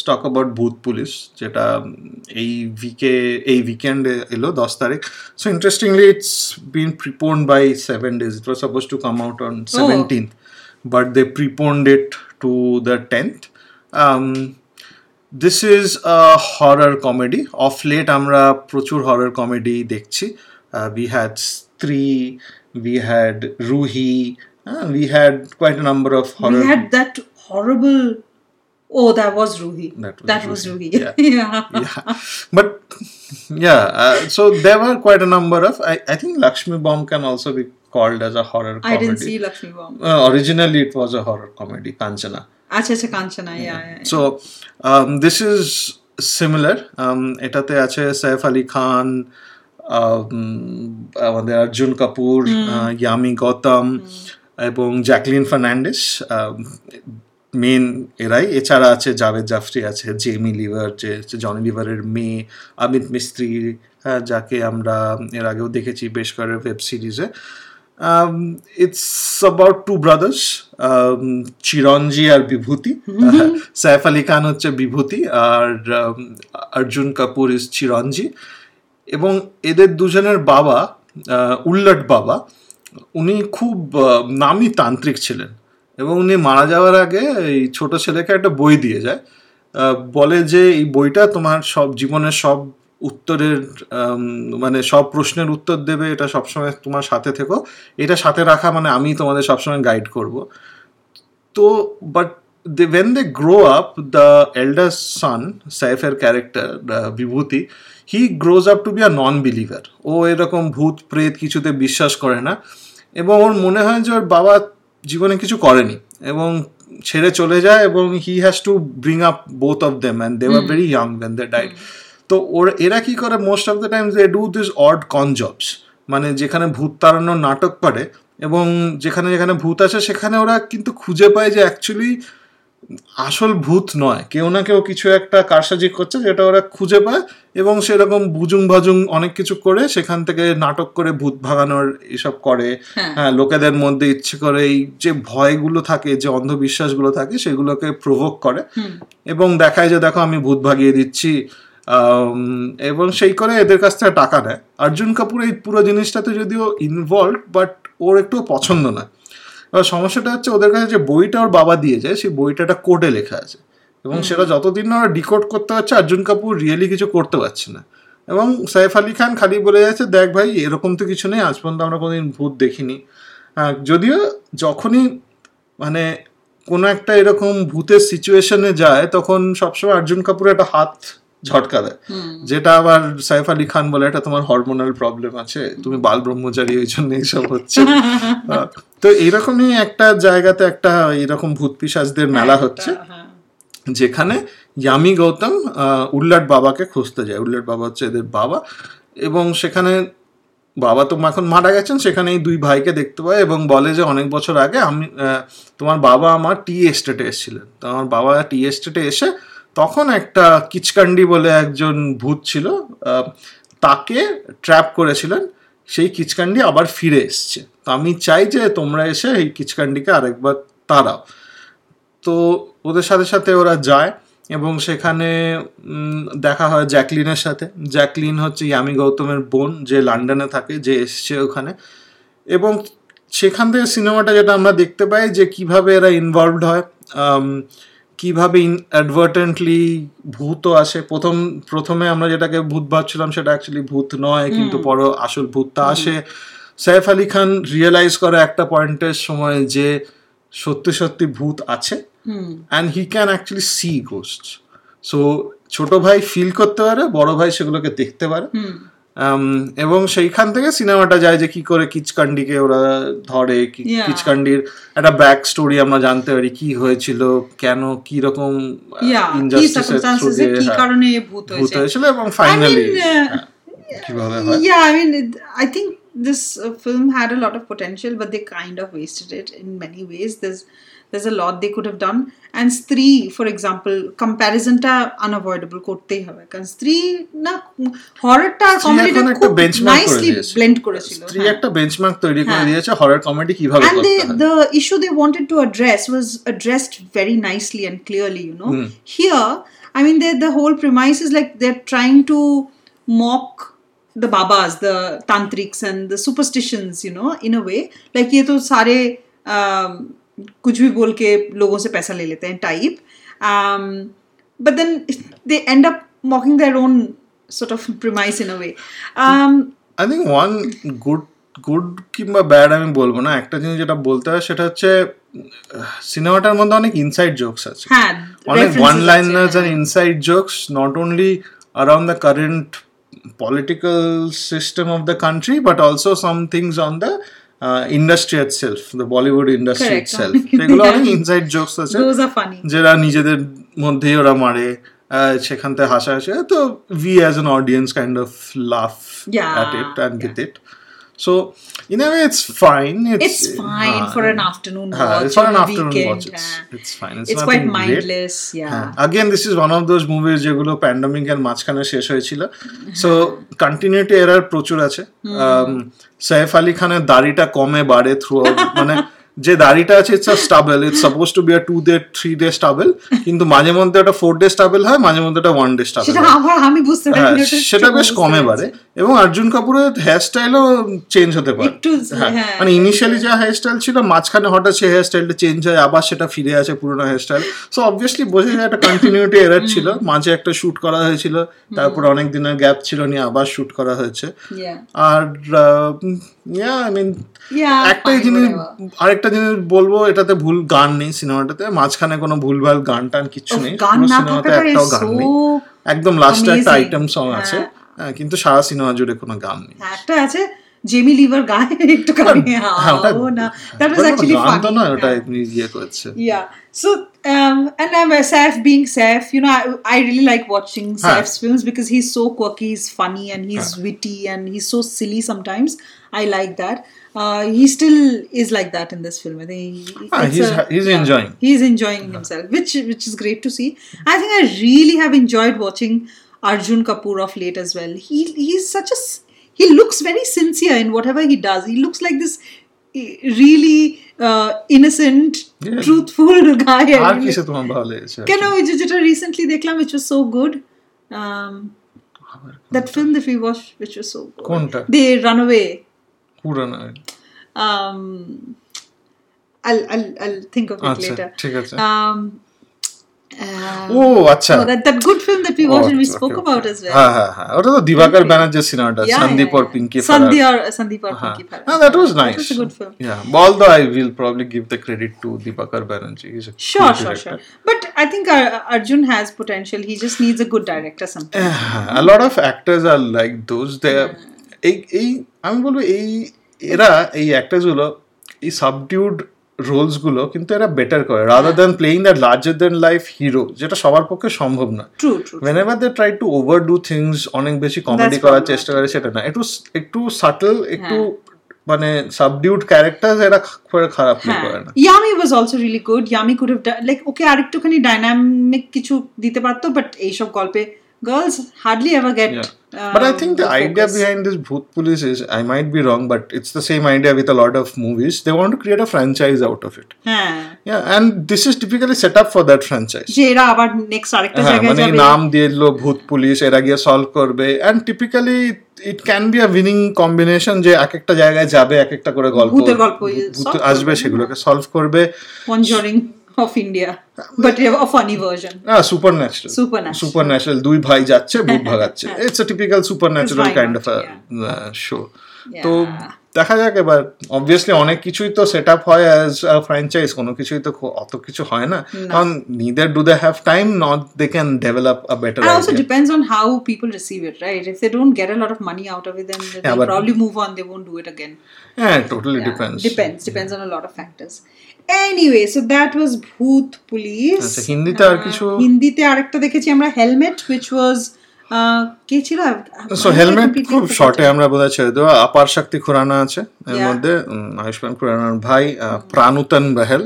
Stock about ভূত police যেটা এই উইকে এই উইকেন্ডে এলো দশ তারিখ so interestingly it's been preponed by seven days it was suppose to come out on seventeenth but they preponed it to the tenth this is a horror comedy of late আমরা প্রচুর হরার কমেডি দেখছি we had Stree we had Ruhi, uh, we had quite a number of horror. We had that horrible. Oh, that was Ruhi. That was that was Ruhi, Ruhi. yeah. yeah. yeah, but yeah, uh, so there were quite a number of. I, I think Lakshmi Bomb can also be called as a horror comedy. I didn't see Lakshmi Bomb. Uh, originally, it was a horror comedy, Kanchana. Acha Acha Kanchana, yeah, yeah. yeah. So um, this is similar. Um, এটাতে আছে সাইফ আলী খান um, আমাদের অর্জুন কাপুর আহ, yummy Gautam এবং Jacqueline Fernandez main এরাই। এছাড়া আছে জাভেদ জাফরি আছে Jamie liver যে Johnny লিভারের মেয়ে অমিত মিস্ত্রি হ্যাঁ, যাকে আমরা এর আগেও দেখেছি বেশ কয়েক ওয়েব সিরিজে it's about two brothers Chiranji আর বিভূতি সাইফ আলী খান হচ্ছে বিভূতি আর অর্জুন কাপুর ইজ চিরঞ্জি এবং এদের দুজনের বাবা উল্লট বাবা উনি খুব নামী তান্ত্রিক ছিলেন। এবং উনি মারা যাওয়ার আগে এই ছোট ছেলেকে একটা বই দিয়ে যায়। বলে যে এই বইটা তোমার সব জীবনের সব উত্তরের মানে সব প্রশ্নের উত্তর দেবে এটা সবসময় তোমার সাথে থেকো। এটা সাথে রাখা মানে আমি তোমাদের সবসময় গাইড করব। তো but they, when they grow up, the eldest son, সাইফের character Bibhuti he grows up to be a non believer ও এরকম ভূত প্রেত কিছুতে বিশ্বাস করে না। এবং ওর মনে হয় যে ওর বাবা জীবনে কিছু করেনি এবং ছেড়ে চলে যায় এবং he has to bring up both of them and they are very young then they died তো ওর এরা কি করে most of the time they do this odd con jobs মানে যেখানে ভূত তাড়ানোর নাটক করে এবং যেখানে যেখানে ভূত আসে সেখানে ওরা কিন্তু খুঁজে পায় যে অ্যাকচুয়ালি আসল ভূত নয়। কেউ না কেউ কিছু একটা কারসাজি করছে যেটা ওরা খুঁজে পায় এবং সেরকম বুজুং ভাজুং অনেক কিছু করে সেখান থেকে নাটক করে ভূত ভাগানোর এসব করে। হ্যাঁ। হ্যাঁ লোকেদের মধ্যে ইচ্ছে করে এই যে ভয়গুলো থাকে যে অন্ধবিশ্বাসগুলো থাকে সেগুলোকে প্রভোগ করে। এবং দেখায় যে দেখো আমি ভূত ভাগিয়ে দিচ্ছি। এবং সেই করে এদের কাছ থেকে টাকা নেয়। অর্জুন কাপুর এই পুরো জিনিসটাতে যদিও ইনভলভ বাট ওর একটু পছন্দ না। সমস্যাটা হচ্ছে ওদের কাছে যে বইটা ওর বাবা দিয়ে যায় সেই বইটা একটা কোডে লেখা আছে। এবং সেটা যতদিন না ওরা ডিকোড করতে পারছে অর্জুন কাপুর রিয়েলি কিছু করতে পারছে না। এবং সাইফ আলী খান খালি বলে যাচ্ছে দেখ ভাই এরকম তো কিছু নেই আজ পর্যন্ত আমরা কোনোদিন ভূত দেখিনি। যদিও যখনই মানে কোনো একটা এরকম ভূতের সিচুয়েশনে যায় তখন সবসময় অর্জুন কাপুর একটা হাত ঝটকা দেয়। যেটা আবার সাইফ আলী খান বলে এটা তোমার হরমোনাল প্রবলেম আছে তুমি বাল ব্রহ্মচারী ওই জন্য এইসব হচ্ছে। তো এইরকমই একটা জায়গাতে একটা এরকম ভূত পিসাজদের মেলা হচ্ছে হ্যাঁ। যেখানে ইয়ামি গৌতম উল্লাট বাবাকে খুঁজতে যায়। উল্লাট বাবা হচ্ছে এদের বাবা। এবং সেখানে বাবা তো এখন মারা গেছেন সেখানে এই দুই ভাইকে দেখতে পায় এবং বলে যে অনেক বছর আগে আমি তোমার বাবা আমার টি এস্টেটে এসেছিলেন। তো আমার বাবা টি এস্টেটে এসে তখন একটা কিচকান্ডি বলে একজন ভূত ছিল তাকে ট্র্যাপ করেছিলেন। সেই কিচকান্ডি আবার ফিরে এসছে। তো আমি চাই যে তোমরা এসে এই কিচকান্ডিকে আরেকবার তাড়াও। তো ওদের সাথে সাথে ওরা যায় এবং সেখানে দেখা হয় জ্যাকলিনের সাথে। জ্যাকলিন হচ্ছে ইয়ামি গৌতমের বোন যে লন্ডনে থাকে, যে এসছে ওখানে। এবং সেখান থেকে সিনেমাটা যেটা আমরা দেখতে পাই যে কীভাবে এরা ইনভলভড হয় কীভাবে অ্যাডভার্টেন্টলি ভূতও আসে? প্রথম প্রথমে আমরা যেটাকে ভূত ভাবছিলাম সেটা অ্যাকচুয়ালি ভূত নয় কিন্তু পরে আসল ভূতটা আসে। সাইফ আলী খান রিয়েলাইজ করে একটা পয়েন্টের সময় যে সত্যি সত্যি ভূত আছে। And he can actually see ghost so ছোট ভাই ফিল করতে পারে বড় ভাই সেগুলোকে দেখতে পারে। এবং সেইখান থেকে সিনেমাটা যায় যে কি করে কিচকান্ডিকে ওরা ধরে কিচকান্ডির একটা ব্যাক স্টোরি আমরা জানতে পারি কি হয়েছিল কেন কি রকম ইনজাস্টিসের এ কি কারণে ভূত হয়েছিল এবং ফাইনালি uh, কীভাবে হয়? mean, it, I think this uh, film had a lot of potential, but they kind of wasted it in many ways. There's there's a lot they could have done. And স্ত্রী, for example, comparison-টা unavoidable করতেই হবে কারণ স্ত্রী না হররটা স্ত্রী কমেডিটা এখন একটা খুব benchmark করে নাইসলি দিয়েছে। ব্লেন্ড করেছিল স্ত্রী হ্যাঁ। একটা বেঞ্চমার্ক তৈরি করে হ্যাঁ। দিয়েছে হরর কমেডি কিভাবে and করতে they, হয় the issue they wanted to address was addressed very nicely and clearly you know here I mean, the the whole premise is like they're trying to mock the babas, the tantrics, and the superstitions. You know, in a way, like ये तो सारे um, कुछ भी बोल के लोगों से पैसा ले लेते हैं type. Um, but then they end up mocking their own sort of premise in a way. Um, I think one good good কিংবা ব্যাড আমি বলবো না একটা জিনিস যেটা বলতে হয় সেটা হচ্ছে সিনেমাটার মধ্যে অনেক ইনসাইড জোকস আছে হ্যাঁ অনেক references ওয়ান আছে, লাইনার্স হ্যাঁ। And inside jokes not only around the current political system of the country but also some things on the uh, industry itself the bollywood industry Correct. itself সেগুলো অনেক inside jokes আছে Those are funny. যারা নিজেদের মধ্যেই ওরা মারে আহ, সেখান থেকে হাসাহাসি হয়। তো we as an audience kind of laugh Yeah, at it and get it So in a way it's fine it's, It's fine uh, for an afternoon uh, watch. it's for an afternoon weekend, watch it's, uh, it's fine it's, It's quite mindless. great. yeah. হ্যাঁ again this is one of those movies যেগুলো pandemic এর মাঝখানে শেষ হয়েছিল So continuity error প্রচুর আছে Um, Saif Ali খানের দাড়িটা কমে বাড়ে থ্রু মানে যে দাড়িটা আছে it's a stubble it's suppose to be a two day three day stubble কিন্তু মাঝে মধ্যে একটা ফোর ডে স্টাবেল হয় মাঝে মধ্যে একটা ওয়ান ডে স্টাবেল সেটা আমার আমি বুঝতে হ্যাঁ পারি সেটা বেশ কমে বাড়ে। এবং অর্জুন কাপুরের হেয়ার স্টাইলও চেঞ্জ হতে পারে। একটু, হ্যাঁ হ্যাঁ। মানে ইনিশিয়ালি যা হেয়ার স্টাইল ছিল মাঝখানে হঠাৎ সেই হেয়ার স্টাইলটা চেঞ্জ হয় আবার সেটা ফিরে আসে পুরোনো হেয়ার স্টাইল সো অবভিয়াসলি বোঝা যায় একটা কন্টিনিউটি এরার ছিল। মাঝে একটা শুট করা হয়েছিল তারপর অনেক দিনের গ্যাপ ছিল নিয়ে আবার শুট করা হয়েছে। আর ইয়া একটাই জিনিস আরেকটা জিনিস বলব এটাতে ভুল গান নেই সিনেমাটাতে মাঝখানে কোনো ভুলভাল গান টান কিচ্ছু নেই গান না সিনেমাতে একটাও গান নেই একদম লাস্টে একটা আইটেম সং আছে হ্যাঁ। হ্যাঁ, কিন্তু সারা সিনেমা জুড়ে কোনো গান নেই হ্যাঁ, একটা আছে জেমি লিভার গায়ে একটু হ্যাঁ, না দ্যাট ওয়াজ অ্যাকচুয়ালি গান তো নয় ওটা এমনি ইয়ে করেছে Yeah. So, um, and I'm uh, Saif being Saif, you know, I, I really like watching. Saif's films because he's so quirky, he's funny, and he's witty, and he's so silly sometimes. I like that. Uh, he still is like that in this film. I think he, Ah, it's he's- he's enjoying. He's enjoying himself, which which is great to see. I think I really have enjoyed watching Arjun Kapoor of late as well. He he's such a s- he looks very sincere in whatever he does. He looks like this eh, really uh, innocent, Yeah. truthful guy. I R really- কিসে তোমার ভালো লেগেছে কেন ওই যে যেটা recently দেখলাম which was so good um, that film that we watched which was so good কোনটা? they run away পুরানো um, I'll, I'll I'll think of it আচ্ছা later ঠিক আছে um, uh, ও আচ্ছা no, that, that good film that we O, watched and we okay, spoke okay. about as well হ্যাঁ হ্যাঁ হ্যাঁ ওটা তো দিবাকর ব্যানার্জির সিনেমাটা Yeah, Sandeep yeah, R yeah. Pinki Sandhi or Sandeep or Pinky Farah. Yeah, that was That nice. was a good film. Yeah, although I will probably give the credit to Dipakar Banerjee. He's a Sure, good sure, director. sure. But I think uh, Arjun has potential. He just needs a good director sometimes. a lot of actors are like those. They এই এই আমি বলব এই এরা এই অ্যাক্টার্সগুলো এই subdued রোলসগুলো কিন্তু এরা বেটার করে rather than playing that larger than life hero যেটা সবার পক্ষে সম্ভব না. Whenever they try to overdo things অনেক বেশি কমেডি করার চেষ্টা করে সেটা না। একটু একটু সাটল একটু হ্যাঁ। মানে সাবডিউড ক্যারেক্টার এরা খুব খারাপ প্লে করে না। Yami was also really good Yami could have like okay আরেকটুখানি dynamic কিছু দিতে পারতো বাট এইসব গল্পে girls hardly ever get Yeah. Uh, But I think the idea behind this Bhoot Police is, I might be wrong, but it's the same idea with a lot of movies. They want to create a franchise out of it. হ্যাঁ Yeah, and this is typically set up for that franchise. যে এরা আবার next আরেকটা হ্যাঁ জায়গায় মানে নাম দিয়ে দিল ভূত পুলিশ এরা গিয়ে সলভ করবে and typically it can be a winning combination যে এক একটা জায়গায় যাবে এক একটা করে গল্প ভূতের গল্প solve আসবে সেগুলোকে সলভ করবে Conjuring of India but you a funny version natural supernatural supernatural supernatural দুই ভাই যাচ্ছে ভূত ভাগাচ্ছে। It's a typical supernatural kind of a show তো. দেখা যাক এবার অবভিয়াসলি অনেক কিছুই তো সেট আপ হয় অ্যাজ ফ্র্যাঞ্চাইজ কোনো কিছুই তো খু- অত কিছু হয় না কারণ neither do they have time not they can develop a better And also depends on how people receive it, right? If they don't get a lot of money out of it, then they'll but- probably move on. They won't do it again. হ্যাঁ totally Yeah, depends Depends. Depends on a lot of factors. Anyway, so that was Bhoot Police. আচ্ছা, হিন্দিতে আর কিছু- হিন্দিতে আরেকটা দেখেছি আমরা helmet which was uh, কে ছিল so helmet খুব শর্টে আমরা বোধহয় ছেড়ে দেবো আপার শক্তি খুরানা আছে এর মধ্যে আয়ুষ্মান খুরানার ভাই প্রাণুতন বেহেল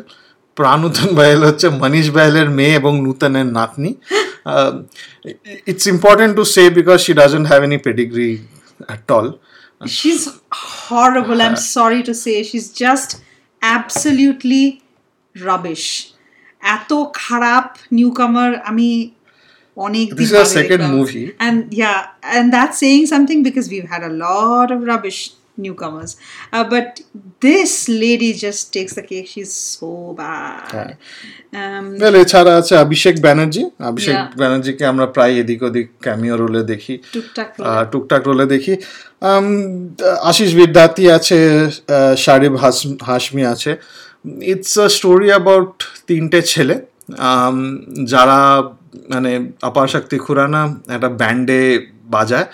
প্রাণুতন বেহেল হচ্ছে মনীষ বেহেলের মেয়ে এবং নূতনের নাতনি it's important to say because she doesn't have any pedigree at all She's horrible. I'm sorry to say. She's just absolutely rubbish. এত খারাপ নিউকামার আমি অনেক দিন পরে second movie and yeah and that saying something because we had a lot of rubbish newcomers but this lady just takes the cake she is so bad um এছাড়া আছে অভিষেক ব্যানার্জি অভিষেক ব্যানার্জিকে আমরা প্রায় এদিক ওদিক ক্যামিও রোলে দেখি। টুকটাক টুকটাক রোলে দেখি। আশিস বিদ্যাতি আছে শারিব হাশমি আছে। ইটস আ স্টোরি অ্যাবাউট তিনটে ছেলে। যারা মানে আপার শক্তি খুরানা একটা ব্যান্ডে বাজায়।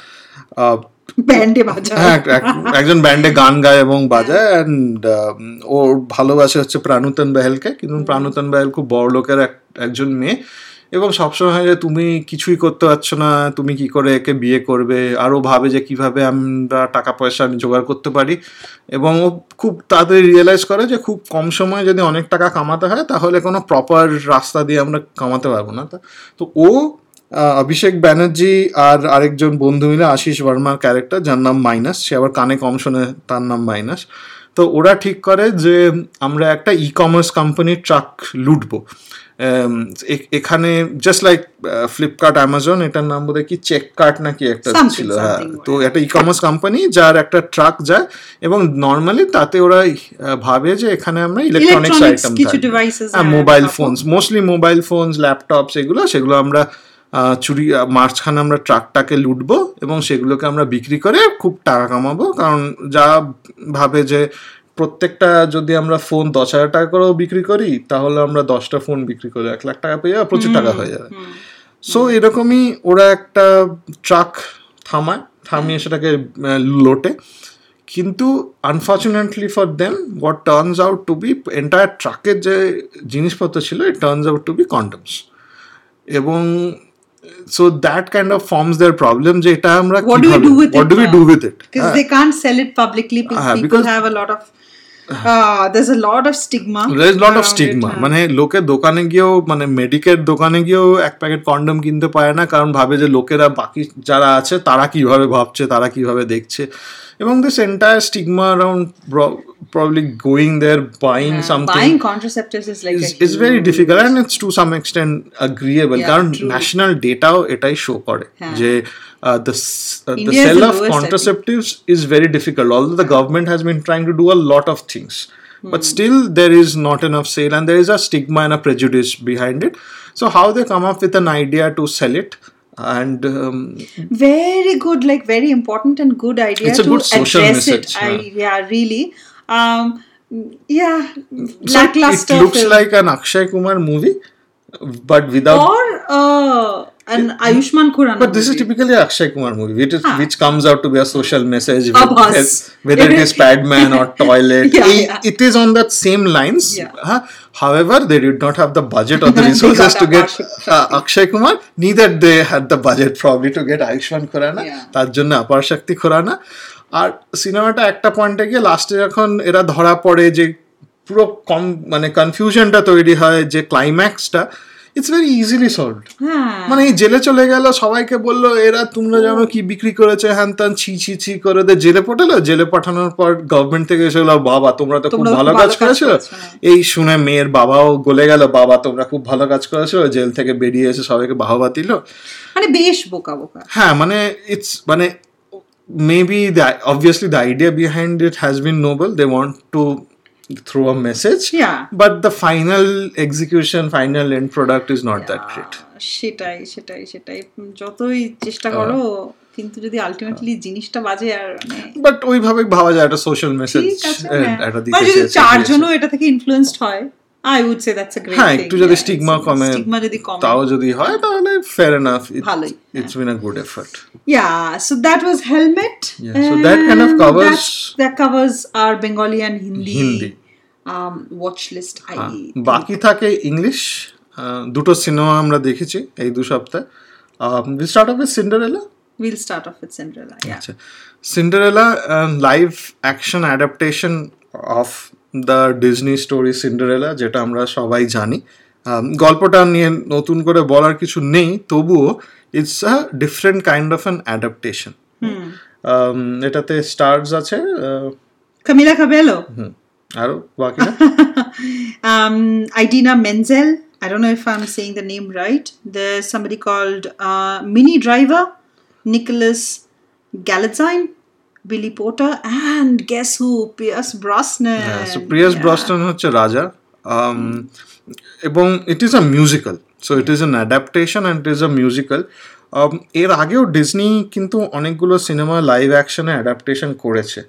আহ, ব্যান্ডে বাজায়? হ্যাঁ এক- এক- একজন ব্যান্ডে গান গায় এবং বাজায় অ্যান্ড ওর ভালোবাসে হচ্ছে প্রাণুতন বেহেলকে। কিন্তু প্রাণুতন বেহেল খুব বড় লোকের এক- একজন মেয়ে। এবং সবসময় যে তুমি কিছুই করতে পারছ না, তুমি কি করে একে বিয়ে করবে আরও ভাবে যে কীভাবে আমরা টাকা পয়সা আমি জোগাড় করতে পারি। এবং ও খুব তাড়াতাড়ি রিয়েলাইজ করে যে খুব কম সময়ে যদি অনেক টাকা কামাতে হয়, তাহলে কোনো প্রপার রাস্তা দিয়ে আমরা কামাতে পারব না। তা- তো ও অভিষেক ব্যানার্জি আর আরেকজন বন্ধু মিলে আশিস বর্মার ক্যারেক্টার যার নাম মাইনাস, সে আবার কানে কম শোনে তার নাম মাইনাস। তো ওরা ঠিক করে যে আমরা একটা ই কমার্স কোম্পানির ট্রাক লুটবো এখানে জাস্ট লাইক ফ্লিপকার্ট অ্যামাজন এটার নাম বোধহয় কি চেক কার্ট নাকি একটা ছিল হ্যাঁ। তো একটা ই কমার্স কোম্পানি যার একটা ট্রাক যায় এবং নর্মালি তাতে ওরা ভাবে যে এখানে আমরা electronics item mobile. Phones mostly mobile phones laptops এগুলো সেগুলো আমরা চুরি মাঝখানে আমরা ট্রাকটাকে লুটবো এবং সেগুলোকে আমরা বিক্রি করে খুব টাকা কামাবো। কারণ যা ভাবে যে প্রত্যেকটা যদি আমরা ফোন দশ হাজার টাকা করেও বিক্রি করি তাহলে আমরা দশটা ফোন বিক্রি করে এক লাখ টাকা পেয়ে যাব প্রচুর টাকা হয়ে যাবে। সো এরকমই ওরা একটা ট্রাক থামায় থামিয়ে সেটাকে লোটে। কিন্তু unfortunately for them what turns out to be entire ট্রাকের যে জিনিসপত্র ছিল it turns out to be condoms এবং So that kind of forms their problem যে এটা আমরা What do we do with what it do we now? Do with it because they can't sell it publicly pe- হ্যাঁ, people because- have a lot of there's lot of stigma মানে লোকে দোকানে গিয়েও মানে মেডিকেট দোকানে গিয়েও এক প্যাকেট কন্ডম কিনতে পারে না কারণ ভাবে যে লোকেরা বাকি যারা আছে তারা কীভাবে ভাবছে তারা কীভাবে দেখছে। এবং this entire stigma around probably going there buying something buying contraceptives and it's to some extent agreeable কারণ ন্যাশনাল ডেটাও এটাই শো করে যে uh, the uh, the India is sell the of contraceptives is very difficult although the government has been trying to do a lot of things. But Hmm. still there is not enough sale and there is a stigma and a prejudice behind it. So how they come up with an idea to sell it and um, very good like very important and good idea It's a to good social address message, it I, yeah really. Um yeah so lackluster it looks film. like an akshay kumar movie but without or uh, an ayushman khurrana But this is typically Akshay Kumar movie, which, is, Huh. which comes out to be a social message, with, whether it is Padman or Toilet. Yeah, it, yeah. it is on that same lines. Yeah. huh? However, they did not have the budget or the resources to get uh, Akshay Kumar. Neither they had the budget probably to get Ayushman Khurana. Yeah. তার জন্য আপার শক্তি খোরানা আর সিনেমাটা একটা পয়েন্টে গিয়ে লাস্টে যখন এরা ধরা পড়ে যে পুরো কম মানে কনফিউশনটা তৈরি হয় যে ক্লাইম্যাক্সটা ইটস ভেরি ইজিলি সলভড মানে এই জেলে চলে গেল সবাইকে বলল এরা তোমরা জানো কি বিক্রি করেছে? হ্যান ত্যান ছি ছি ছি করে দে জেলে পাঠালো জেলে পাঠানোর পর গভর্নমেন্ট থেকে এসে বলল, বাবা তোমরা তো খুব ভালো কাজ ভালো কাজ করেছ। করেছ, হ্যাঁ। এই শুনে মেয়ের বাবাও গলে গেল বাবা তোমরা খুব ভালো কাজ করেছ। জেল থেকে বেরিয়ে এসে সবাইকে বাহবা দিল। মানে বেশ বোকা বোকা। হ্যাঁ মানে ইটস মানে maybe the obviously the idea behind it has been noble they want to through a message Yeah. But the final execution final end product is not that great সেটাই সেটাই সেটাই যতই চেষ্টা করো কিন্তু যদি আলটিমেটলি জিনিসটা বাজে আর মানে বাট ওইভাবে ভাবা যায় একটা সোশ্যাল মেসেজ। একটা দিতে চারজনও এটা থেকে ইনফ্লুয়েন্সড হয় I would say that's a great হ্যাঁ একটু যদি স্টিগমা কমে স্টিগমা যদি কমে তাও যদি হয় তাহলে ফেয়ার এনাফ ভালোই, it's been a good effort Yeah, so that was Helmet. Yeah, so that kind of and covers- that, that covers our Bengali and Hindi, Hindi. um, watch list. I বাকি থাকে English দুটো cinema আমরা দেখেছি এই দু সপ্তাহে we start off with Cinderella We'll start off with Cinderella. Yeah. আচ্ছা Cinderella live action adaptation of the Disney story Cinderella যেটা আমরা সবাই জানি। গল্পটা নিয়ে নতুন করে বলার কিছু নেই তবুও it's a different kind of an adaptation এটাতে স্টার্স আছে কামিলা কাবেলো আর বাকি Menzel I don't know if I name right the somebody called Minnie Driver Nicholas Galitzine Billy Porter and guess who Pierce. So Pierce Yeah. হচ্ছে রাজা Um, এবং it is a musical so it is an adaptation and it is a musical এর আগেও Disney কিন্তু অনেকগুলো cinema live অ্যাকশনে adaptation করেছে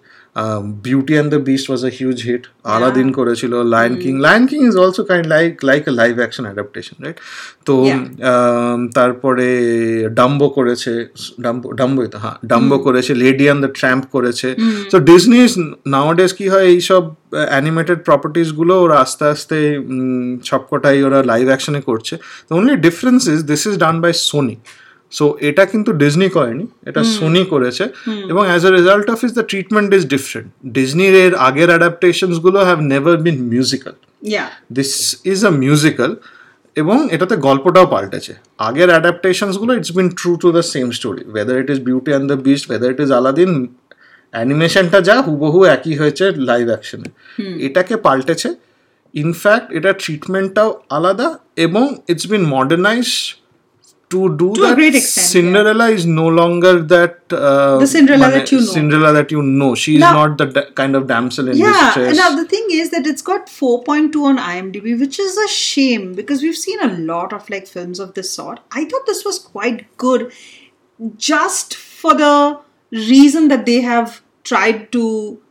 Beauty and the Beast was a huge hit Aladdin করেছিল Lion King Lion King is also kind like like a live action adaptation right তো um, তারপরে Dumbo করেছে ডাম্বো ডাম্বোই তো হ্যাঁ ডাম্বো করেছে লেডি অ্যান্ড দ্য ট্র্যাম্প করেছে। তো ডিজনি নাওয়াডেজ কি হয় এইসব অ্যানিমেটেড প্রপার্টিসগুলো ওরা আস্তে আস্তে সবকটাই ওরা লাইভ অ্যাকশনে করছে। তো only difference is this is done by Sony so এটা কিন্তু ডিজনি করেনি এটা সোনি করেছে এবং as a result of is the treatment is different ডিজনির এর আগের অ্যাডাপ্টেশনসগুলো have never been musical this is a musical এবং এটাতে গল্পটাও পাল্টেছে। আগের অ্যাডাপ্টেশনসগুলো it's been true to the same story whether it is Beauty and the Beast whether it is Aladdin অ্যানিমেশনটা যা হুবহু একই হয়েছে লাইভ অ্যাকশনে এটাকে পাল্টেছে। ইনফ্যাক্ট এটা ট্রিটমেন্টটাও আলাদা এবং it's been modernise to do to that, extent, Cinderella yeah. is no longer that uh, the Cinderella that you know. Cinderella that you know. She is not the da- kind of damsel in yeah, distress. Yeah. Now the thing is that it's got 4.2 on IMDb, which is a shame because we've seen a lot of like films of this sort. I thought this was quite good, just for the reason that they have tried to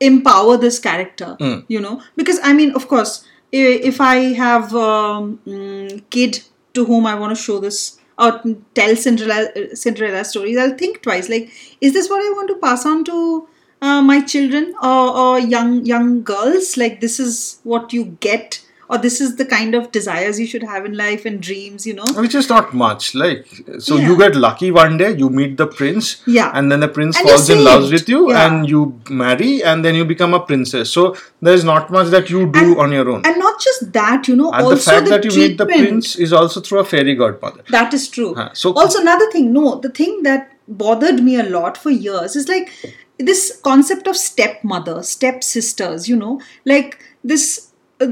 empower this character. Mm. You know, because I mean, of course, if I have a um, mm, kid to whom I want to show this or tell Cinderella Cinderella stories, I'll think twice. Like, is this what I want to pass on to uh, my children or, or young young girls? Like, this is what you get, or this is the kind of desires you should have in life and dreams. You know? which is not much like so Yeah. you get lucky one day you meet the prince Yeah. and then the prince And falls in love with you Yeah. and you marry and then you become a princess so there's not much that you do And- on your own And not just that, you know, and also the fact the that you meet the prince is also through a fairy godmother That is true. Huh, so- also, another thing, no, the thing that bothered me a lot for years is like this concept of stepmother, stepsisters, you know, like this, uh,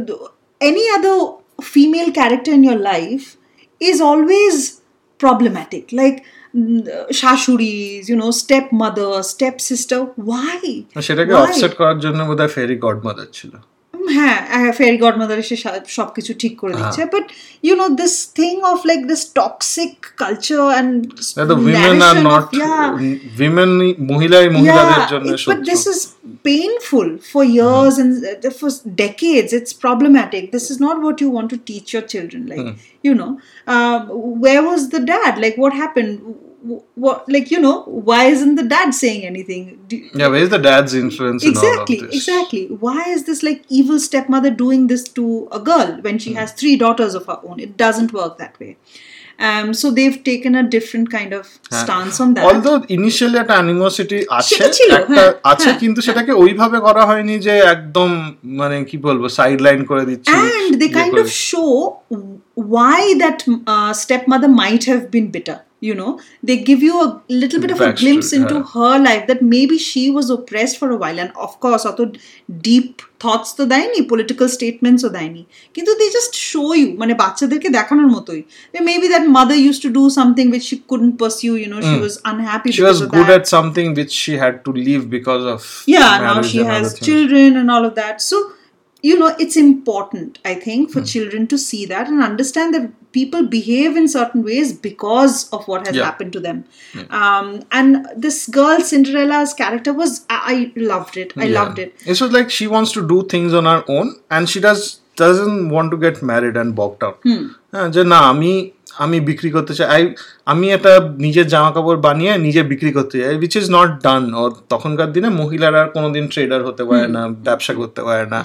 any other female character in your life is always problematic. Like, mm, shashuris, you know, stepmother, stepsister. Why? সেটাকে Why? Offset করার জন্য বোধহয় fairy godmother ছিল হ্যাঁ fairy godmother এসে সব কিছু ঠিক করে দিচ্ছে but you know this thing of like this toxic culture and the women are not women মহিলাই মহিলাদের জন্য but সহ্য this is painful for years and uh, for decades. It's problematic. This is not what you want to teach your children. Like, you know, uh, where was the dad? Like, what happened? W- What, like, you know, why isn't the dad saying anything? Do- yeah where's the dad's influence in all of exactly this exactly why is this like evil stepmother doing this to a girl when she has three daughters of her own it doesn't work that way um so they've taken a different kind of stance on that although initially একটা animosity আছে সেটা ছিল, একটা হ্যাঁ, আছে হ্যাঁ। কিন্তু সেটাকে ওইভাবে করা হয়নি যে একদম মানে কি বলবো সাইড লাইন করে দিচ্ছি and they ইয়ে kind করে of show why that uh, stepmother might have been bitter you know they give you a little bit of a Backstory, glimpse into yeah. her life that maybe she was oppressed for a while and of course অত deep thoughts তো দেয়নি political statements ও দেয়নি কিন্তু they just show you মানে বাচ্চাদেরকে দেখানোর মতোই maybe that mother used to do something which she couldn't pursue you know she was unhappy Hmm. she because was of good that at something which she had to leave because of yeah now marriage she and has other things. children and all of that so you know it's important i think for children to see that and understand that people behave in certain ways because of what has Yeah. happened to them Yeah. um, and this girl cinderella's character was i, I loved it i Yeah. loved it It's just like she wants to do things on her own and she does doesn't want to get married and bogged down. হ্যাঁ, যে না আমি আমি বিক্রি করতে চাই আমি একটা নিজের জামা কাপড় বানিয়ে নিজে বিক্রি করতে চাই উইচ ইজ নট ডান ও তখনকার দিনে মহিলারা কোনোদিন ট্রেডার হতে পারে না ব্যবসা করতে পারে না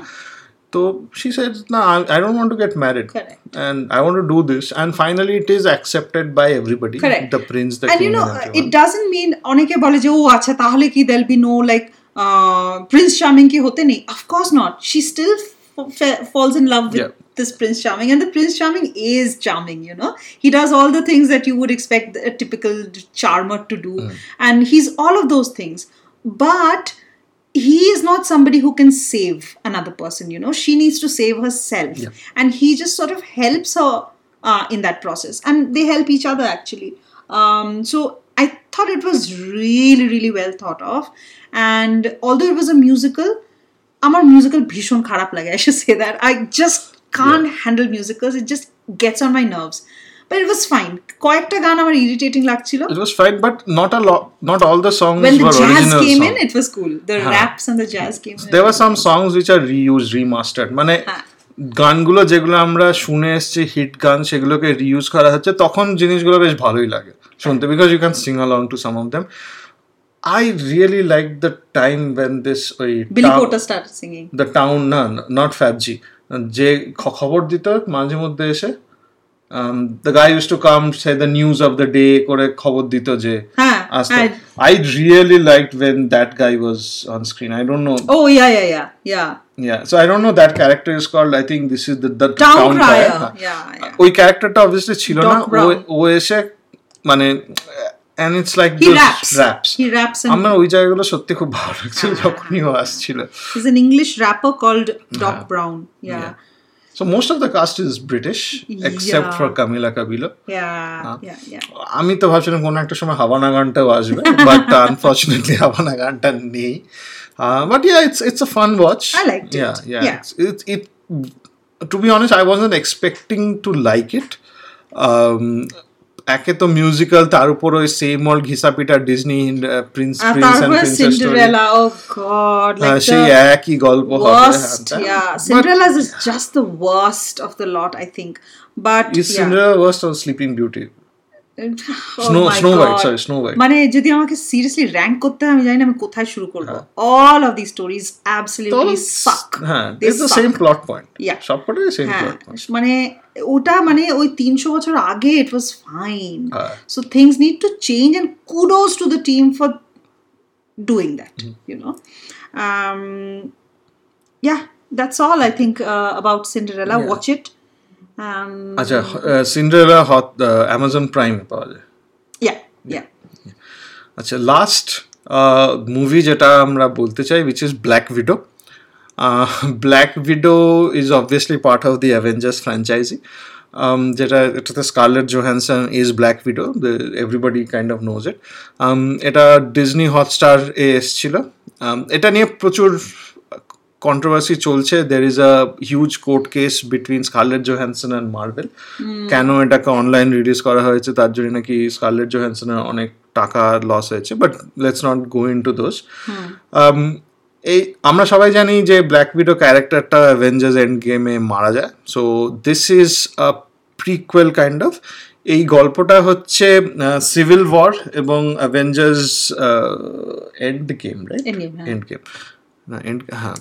তো she says না I don't want to get married Correct. and I want to do this and finally it is accepted by everybody Correct. the prince the and king you know and it everyone. doesn't mean অনেকে বলে যে ও আচ্ছা তাহলে কি there'll be no like uh, prince charming কি হতে নেই of course not she still f- fa- falls in love with Yeah. this prince charming and the prince charming is charming you know he does all the things that you would expect a typical charmer to do Hmm. and he's all of those things but he is not somebody who can save another person you know she needs to save herself Yeah. and he just sort of helps her uh, in that process and they help each other actually um, so i thought it was really really well thought of and although it was a musical আমার musical ভীষণ খারাপ লাগে I should say that I just can handle musicals it just gets on my nerves But it was fine কয়েকটা গান আমার irritating লাগছিল It was fine, but not a lot. Not all the songs when the were jazz original came songs. in it was cool the raps and the jazz came in There were some songs which are reused, remastered. মানে হ্যাঁ। গানগুলো যেগুলো আমরা শুনে এসেছি hit গান সেগুলোকে reuse করা হচ্ছে তখন জিনিসগুলো বেশ ভালোই লাগে শুনতে because you can sing along to some of them I really like the time when this ওই billy town- porter started singing the town না নট ফ্যাবজি যে খবর দিত মাঝে মধ্যে এসে The guy use to come say the news of the day করে খবর দিত যে হ্যাঁ আসতো I- I really like when that guy was on screen I don't know oh yeah yeah yeah yeah Yeah, so I don't know that character is called. I think this is the the town, crier crier. yeah yeah ওই ক্যারেক্টারটা obviously ছিল না Doc Brown. ও- ও এসে মানে and it's like he those raps raps. he raps and আমার ওই জায়গাগুলো সত্যি খুব ভালো লাগছিল হ্যাঁ, যখনই ও আসছিল he's an english rapper called doc brown yeah Yeah. So most of the cast is British except Yeah. for Camila Cabello. yeah yeah yeah আমি তো ভাবছিলাম কোনো একটা সময় হাওয়ানা গানটাও আসবে বাট আনফর্চুনেটলি হাওয়ানা গানটা নেই but yeah it's it's a fun watch I liked it. yeah yeah Yeah. It's, it, it to be honest I wasn't expecting to like it um, একে তো মিউজিক্যাল তার উপর ওই same all ঘিসাপিটা Disney Prince R Prince and তারপরে princess Cinderella oh god like সেই একই গল্প হবে worst yeah cinderella is just the worst of the lot i think but is yeah. Cinderella worst or sleeping beauty Oh Snow- my Snow White, God. sorry, Snow White. মানে যদি আমাকে seriously rank করতে হয় আমি জানি না আমি কোথায় শুরু করব। All of the stories absolutely suck হ্যাঁ it's the same plot point Yeah. সবকটাই সেম প্লট পয়েন্ট মানে ওটা মানে ওই তিনশো বছর আগে it was fine. So things need to change and kudos to the team for doing that you know? Um yeah that's all i think uh, about cinderella Yeah. watch it um আচ্ছা Cinderella হট Amazon Prime পাওয়া যায়? Yeah yeah. আচ্ছা last movie যেটা আমরা বলতে চাই which is Black Widow Black Widow is obviously part of the Avengers franchise যেটা এটাতে Scarlett Johansson is Black Widow everybody kind of knows it এটা ডিজনি হটস্টার এ এসছিল। Um, এটা নিয়ে প্রচুর কন্ট্রোভার্সি চলছে there is a huge court case between Scarlett Johansson and Marvel কেন এটাকে অনলাইন রিলিজ করা হয়েছে তার জন্য নাকি স্কারলেট জোহ্যানসনের অনেক টাকা লস হয়েছে but let's not go into those এই আমরা সবাই জানি যে ব্ল্যাক উইডো ক্যারেক্টারটা অ্যাভেঞ্জার্স এন্ড গেমে মারা যায় so this is a prequel kind of এই গল্পটা হচ্ছে সিভিল ওয়ার এবং Avengers and game right. And game না এন্ড হ্যাঁ।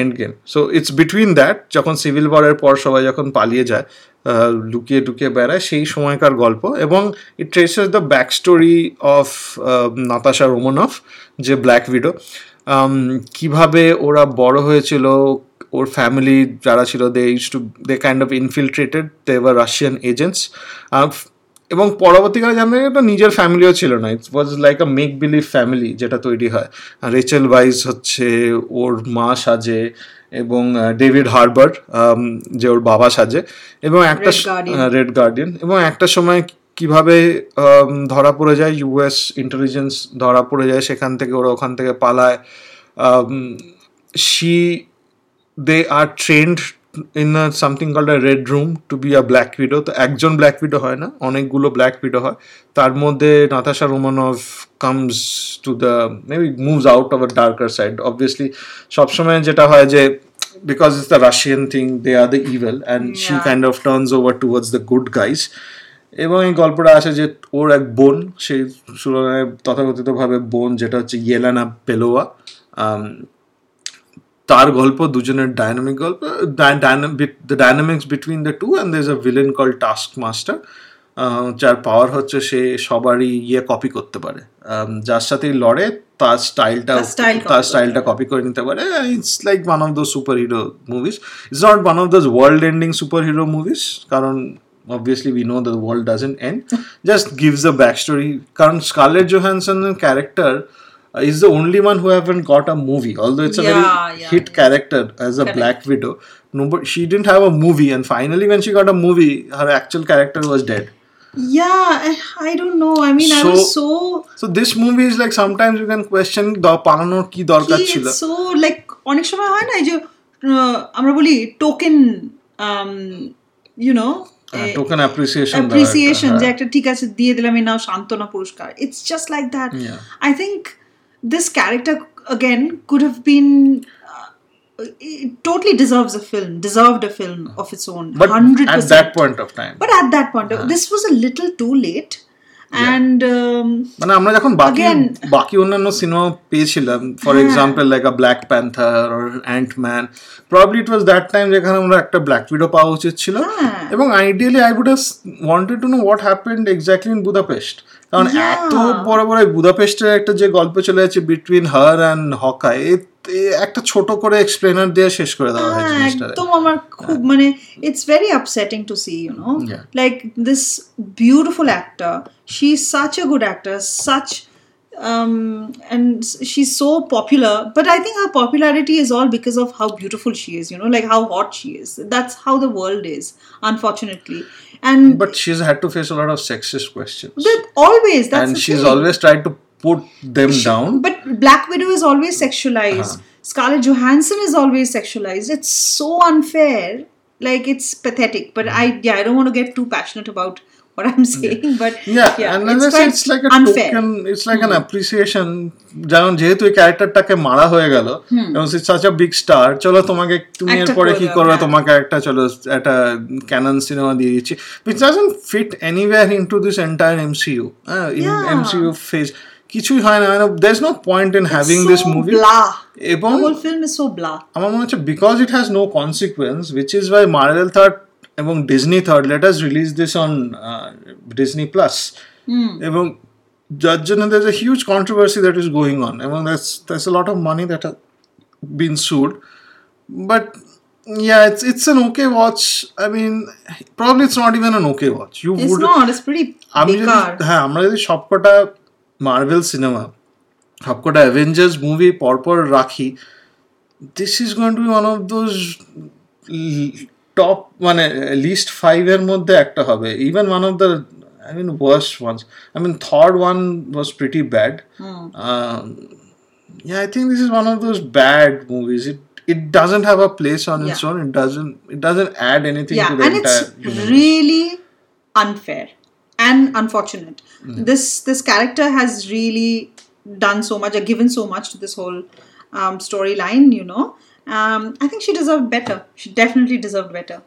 Endgame so it's between that যখন সিভিল ওয়ারের পর সবাই যখন পালিয়ে যায় লুকিয়ে টুকিয়ে বেড়ায় সেই সময়কার গল্প এবং it traces the back story of Natasha Romanoff যে ব্ল্যাক উইডো কীভাবে ওরা বড় হয়েছিল ওর ফ্যামিলি যারা ছিল they use to they kind of infiltrated they were Russian agents এবং পরবর্তীকালে জানতে এটা নিজের ফ্যামিলিও ছিল না। It was like a make believe family যেটা তৈরি হয়। রেচেল ওয়াইজ হচ্ছে ওর মা সাজে এবং ডেভিড হারবার যে ওর বাবা সাজে এবং একটা রেড গার্ডিয়ান এবং একটা সময় কীভাবে ধরা পড়ে যায় ইউএস ইন্টেলিজেন্স ধরা পড়ে যায় সেখান থেকে ওরা ওখান থেকে পালায়। She they are trained in something called a red room to be a Black Widow তো একজন ব্ল্যাক উইডো হয় না অনেকগুলো ব্ল্যাক উইডো হয়। তার মধ্যে Natasha Romanoff comes to the maybe moves out of a darker side obviously সবসময় যেটা হয় যে because it's the Russian thing they are the evil and she kind of turns over towards the good guys এবং এই গল্পটা আসে যে ওর এক বোন সেই তুলনায় তথাকথিতভাবে বোন যেটা হচ্ছে ইয়েলানা পেলোয়া তার গল্প দুজনের ডায়নামিক গল্প the dynamics between the two and there is a villain call Taskmaster যার পাওয়ার হচ্ছে সে সবারই ইয়ে কপি করতে পারে। যার সাথেই লড়ে তার স্টাইলটা তার। স্টাইলটা কপি করে। নিতে পারে। It's like one of those superhero movies it's not one of those world ending superhero movies কারণ obviously we know that the world doesn't end. Just gives a backstory. কারণ Scarlett জোহানসনের character uh, he's the only one who haven't got a movie. Although it's a Yeah, very yeah, hit yeah. character as a Correct. Black Widow. No, but she didn't have a movie, and finally, when she got a movie, her actual character was dead. Yeah, I, I don't know. I mean, I So- was so So this movie is like sometimes you can question the পালানোর কি দরকার কি ছিল it's so like অনেক সময় হয় না এই যে আহ, আমরা বলি token you know token appreciation appreciation যে একটা ঠিক আছে দিয়ে দিলাম এই নাও সান্ত্বনা পুরস্কার it's just like that Yeah. I think This character again could have been uh, it totally deserves a film deserved a film of its own but 100% at that point of time but at that point this was a little too late and um, মানে আমরা যখন বাকি Again- বাকি অন্যান্য cinema পেয়েছিলাম for হ্যাঁ। Example like a Black Panther or Ant Man probably it was that time যেখানে আমরা একটা ব্ল্যাক উইডো পাওয়া উচিত ছিল হ্যাঁ। এবং ideally I would have wanted to know what happened exactly in Budapest কারণ. এত বড় বড় বুদাপেস্টের একটা যে গল্প চলে যাচ্ছে বিটুইন হার অ্যান্ড হকাই একটা ছোট করে এক্সপ্লেনার দিয়ে শেষ করে দেওয়া হয় হ্যাঁ, জিনিসটা। একদম আমার খুব মানে it's very upsetting to see you know like this beautiful actor she is such a good actor such um and she's so popular but i think her popularity is all because of how beautiful she is you know like how hot she is that's how the world is unfortunately and but she's had to face a lot of sexist questions but always that's and she's thing. always tried to put them down But Black Widow is always sexualized. Scarlett Johansson is always sexualized. It's so unfair. Like it's pathetic. But I yeah, I don't want to get too passionate about what I'm saying. But yeah, and it's, quite it's like a unfair. token it's like an appreciation যেমন যেহেতু এই ক্যারেক্টারটাকে মারা হয়ে গেল এবং such a big star চলো তোমাকে তুমি এরপরে কি করবে হ্যাঁ। তোমাকে একটা চলো একটা ক্যানন সিনেমা দিয়ে দিচ্ছি which doesn't fit anywhere into this entire MCU হ্যাঁ in Yeah. MCU phase কিছুই হয় না মানে there's no point in having so this movie এবং আমার মনে হচ্ছে because it has no consequence which is why Marvel third এবং Disney third let us release this on Disney Plus এবং যার জন্য there a huge controversy that is going on এবং that's that's a lot of money that been sued but yeah it's it's an okay watch. I mean probably it's not even an okay watch. You It's would not. It's pretty আমি যদি হ্যাঁ আমরা যদি সবকটা Marvel cinema সবকটা Avengers movie পরপর রাখি this is going to be one of those top মানে লিস্ট ফাইভের মধ্যে একটা হবে even one of the I mean worst ones I mean third one was pretty bad yeah i think this is one of those bad movies it it doesn't have a place on its Yeah. own it doesn't it doesn't add anything yeah to the and it's entire universe. really unfair and unfortunate Mm. this this character has really done so much or given so much to this whole um, storyline you know um, i think she deserved better. She definitely deserved better.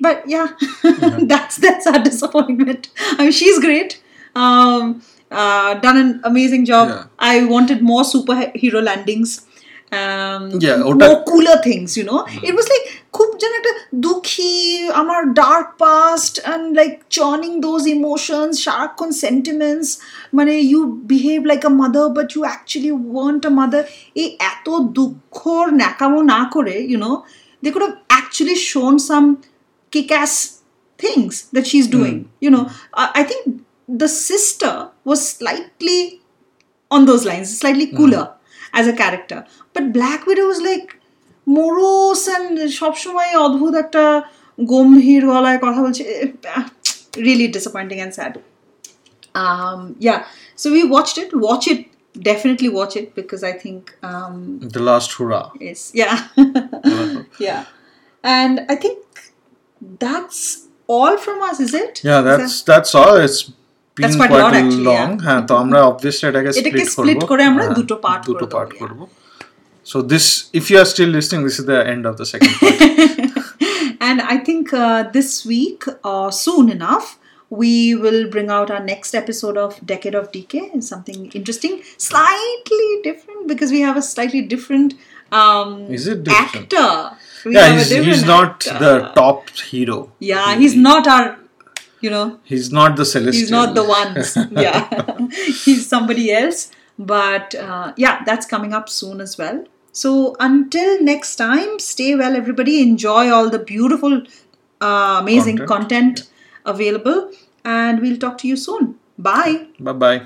But yeah that's that's our disappointment. I mean she's great. Um, uh, done an amazing job. Yeah. i wanted more superhero landings um, Yeah, ওটা- more cooler things you know it was like খুব যেন একটা দুঃখী আমার dark past and like churning those emotions সারাক্ষণ sentiments মানে you behave like a mother but you actually want a mother এই এত দুঃখর ন্যাকামো না করে you know they could have actually shown some kick-ass things that she's doing you know I, I think the sister was slightly on those lines slightly cooler as a character but black widow was like morose and সবসময় অদ্ভুত একটা গম্ভীর গলায় কথা বলছে really disappointing and sad um yeah so we watched it watch it definitely watch it because i think um the last hurrah Yes, yeah. yeah. And I think that's all from us, is it? Yeah, Is that's that's all. It's been That's quite quite, a lot, actually, long. হ্যাঁ তো আমরা obviously এটাকে এটাকে split split করব করে আমরা হ্যাঁ, দুটো part দুটো করে part দেবো, করব So this if you are still listening this is the end of the second part. and I think uh, this week, uh, soon enough, we will bring out our next episode of Decade of Decay. Something interesting, slightly different because we have a slightly different um, Is it different? actor. We yeah, have a he's, different he's not actor. the top hero. Yeah, he's not our, you know, He's not the celestial. he's not the ones yeah. He's somebody else. But uh, yeah that's coming up soon as well. So until next time stay well everybody. Enjoy all the beautiful uh, amazing Content. content available. And we'll talk to you soon. Bye. Bye bye.